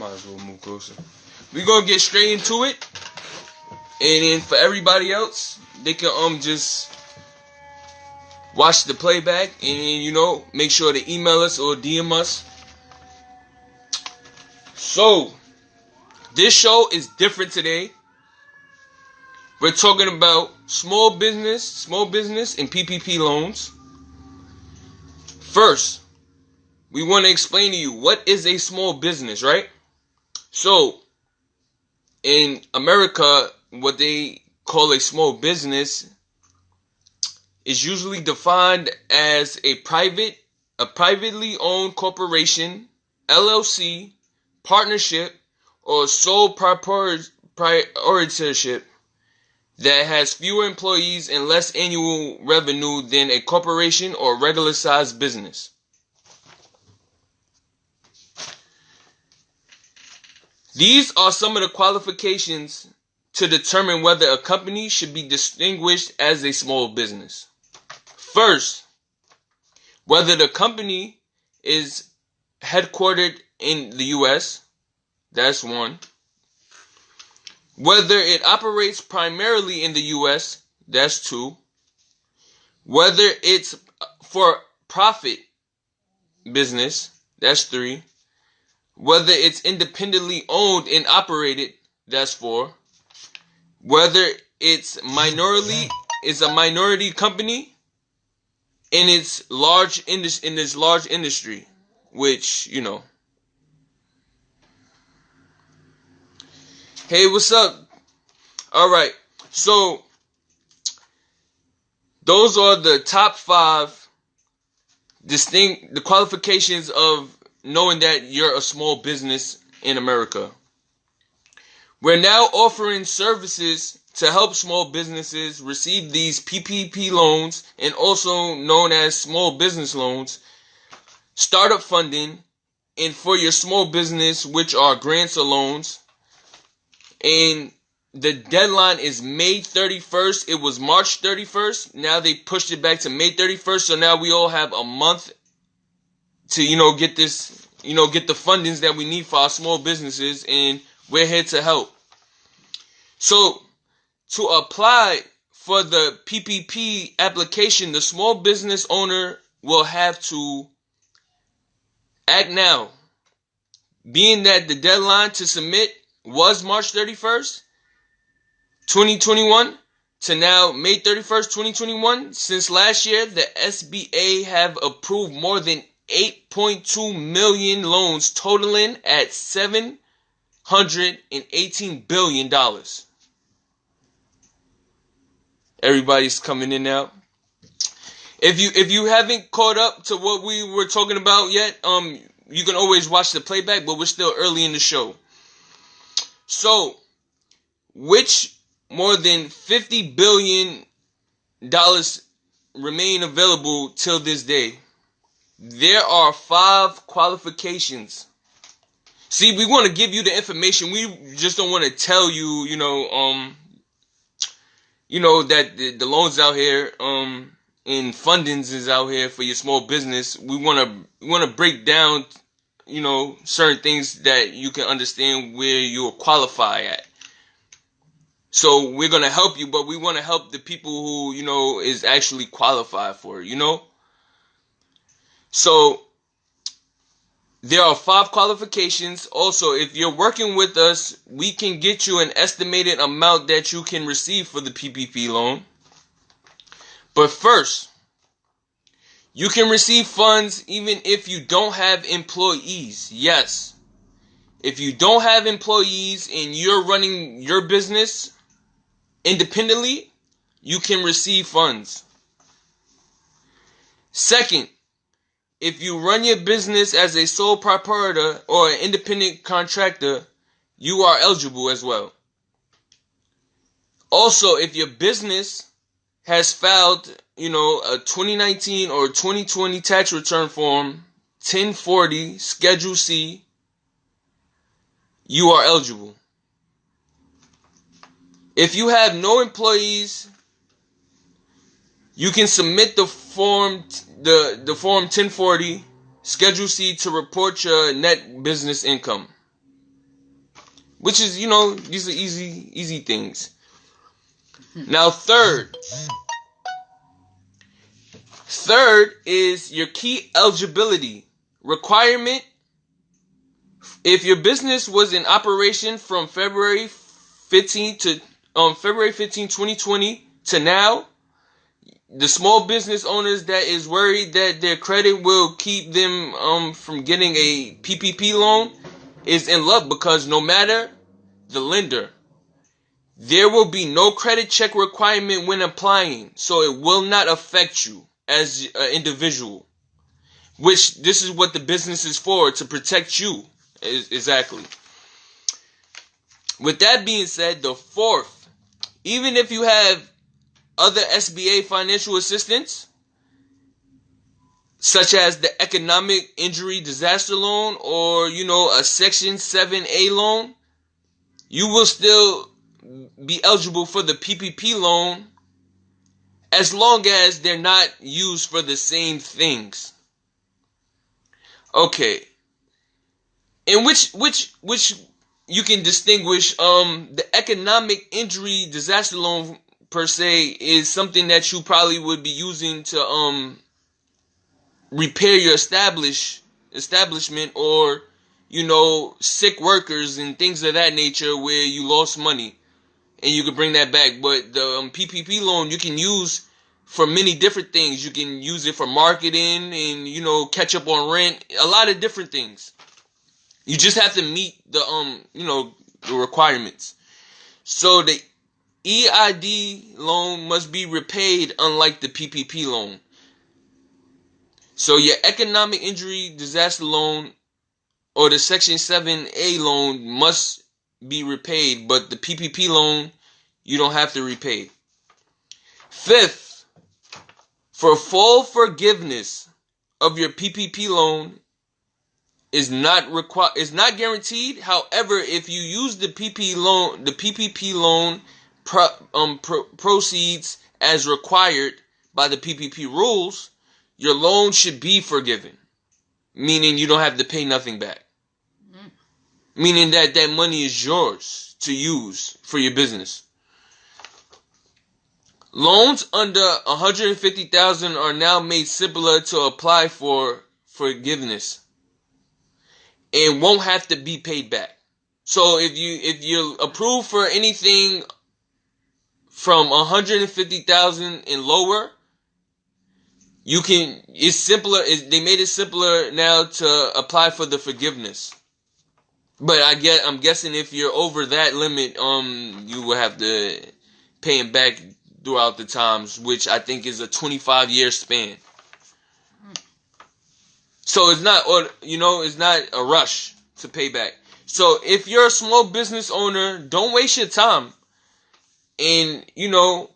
Might as well move closer. We gonna get straight into it, and then for everybody else, they can um just watch the playback, and then, you know make sure to email us or DM us. So, this show is different today. We're talking about small business, small business, and PPP loans. First, we want to explain to you what is a small business, right? So, in America, what they call a small business is usually defined as a private, a privately owned corporation, LLC, partnership, or sole proprietorship that has fewer employees and less annual revenue than a corporation or regular sized business. These are some of the qualifications to determine whether a company should be distinguished as a small business. First, whether the company is headquartered in the US, that's one. Whether it operates primarily in the US, that's two. Whether it's for profit business, that's three. Whether it's independently owned and operated, that's four. Whether it's minority is a minority company in its large in this in this large industry, which you know. Hey, what's up? All right, so those are the top five distinct the qualifications of knowing that you're a small business in America. We're now offering services to help small businesses receive these PPP loans and also known as small business loans, startup funding, and for your small business, which are grants or loans. And the deadline is May 31st. It was March 31st. Now they pushed it back to May 31st. So now we all have a month to, you know, get this, you know, get the fundings that we need for our small businesses. And we're here to help. So to apply for the PPP application, the small business owner will have to act now. Being that the deadline to submit was March 31st, 2021 to now May 31st, 2021, since last year the SBA have approved more than 8.2 million loans totaling at 718 billion dollars. Everybody's coming in now. If you if you haven't caught up to what we were talking about yet, um, you can always watch the playback, but we're still early in the show. So, which more than fifty billion dollars remain available till this day? There are five qualifications. See, we want to give you the information. We just don't want to tell you, you know, um, you know that the, the loans out here um and fundings is out here for your small business we want to we want to break down you know certain things that you can understand where you'll qualify at so we're to help you but we want to help the people who you know is actually qualified for you know so there are five qualifications. Also, if you're working with us, we can get you an estimated amount that you can receive for the PPP loan. But first, you can receive funds even if you don't have employees. Yes. If you don't have employees and you're running your business independently, you can receive funds. Second, if you run your business as a sole proprietor or an independent contractor, you are eligible as well. Also, if your business has filed, you know, a 2019 or 2020 tax return form 1040 Schedule C, you are eligible. If you have no employees, you can submit the form the the form 1040 Schedule C to report your net business income. which is you know these are easy easy things. Now third, third is your key eligibility requirement. If your business was in operation from February 15 to um February 15, 2020 to now, the small business owners that is worried that their credit will keep them um from getting a PPP loan is in love because no matter the lender, there will be no credit check requirement when applying, so it will not affect you as an individual. Which this is what the business is for to protect you. Exactly. With that being said, the fourth, even if you have other SBA financial assistance, such as the economic injury disaster loan or, you know, a Section 7A loan, you will still be eligible for the PPP loan as long as they're not used for the same things. Okay. In which which which you can distinguish um the economic injury disaster loan per se is something that you probably would be using to um repair your establish establishment or you know sick workers and things of that nature where you lost money and you could bring that back. But the um, ppp loan you can use for many different things. You can use it for marketing and you know catch up on rent a lot of different things. You just have to meet the um you know the requirements. So the EID loan must be repaid unlike the PPP loan. So your economic injury disaster loan or the Section 7A loan must be repaid, but the PPP loan you don't have to repay. Fifth, for full forgiveness of your PPP loan is not required is not guaranteed. However, if you use the PP loan, the PPP loan pro, um, pro, proceeds as required by the PPP rules, your loan should be forgiven, meaning you don't have to pay nothing back. Mm. Meaning that that money is yours to use for your business. Loans under 150,000 are now made simpler to apply for forgiveness and won't have to be paid back. So if you if you're approved for anything from 150,000 and lower, you can it's simpler they made it simpler now to apply for the forgiveness. But I get I'm guessing if you're over that limit, um you will have to pay him back throughout the times, which I think is a 25 year span. So it's not or you know, it's not a rush to pay back. So if you're a small business owner, don't waste your time and you know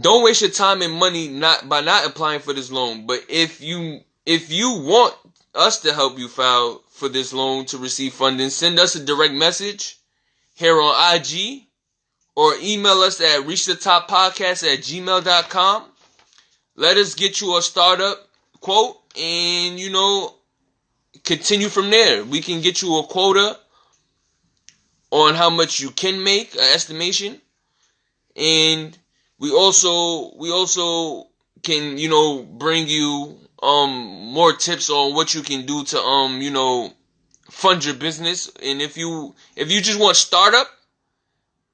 don't waste your time and money not by not applying for this loan. But if you if you want us to help you file for this loan to receive funding send us a direct message here on ig or email us at reach the top podcast at gmail.com let us get you a startup quote and you know continue from there. We can get you a quota on how much you can make, an estimation, and we also we also can you know bring you um more tips on what you can do to um you know fund your business. And if you if you just want startup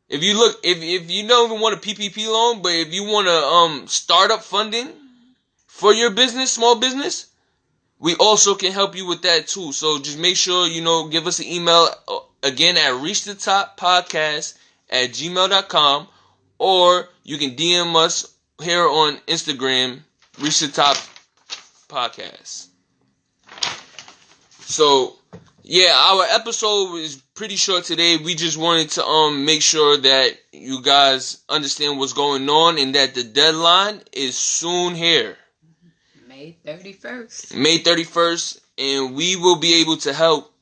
if you look if if you don't even want a PPP loan but if you want a um startup funding for your business small business we also can help you with that too. So just make sure you know give us an email uh, again at reach the top podcast at gmail.com or you can DM us here on Instagram, reach the top podcast. So yeah, our episode is pretty short today. We just wanted to um make sure that you guys understand what's going on and that the deadline is soon here. May 31st. May 31st and we will be able to help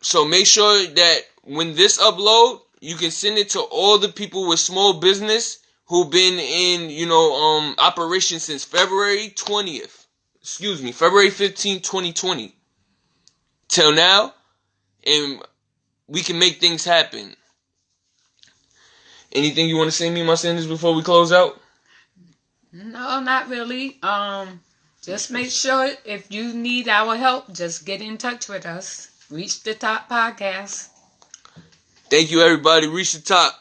so make sure that when this upload, you can send it to all the people with small business who've been in, you know, um, operation since February 20th. Excuse me, February 15th, 2020. till now, and we can make things happen. Anything you want to say, me, my sentence, before we close out? No, not really. Um, just make sure if you need our help, just get in touch with us. Reach the Top Podcast. Thank you, everybody. Reach the top.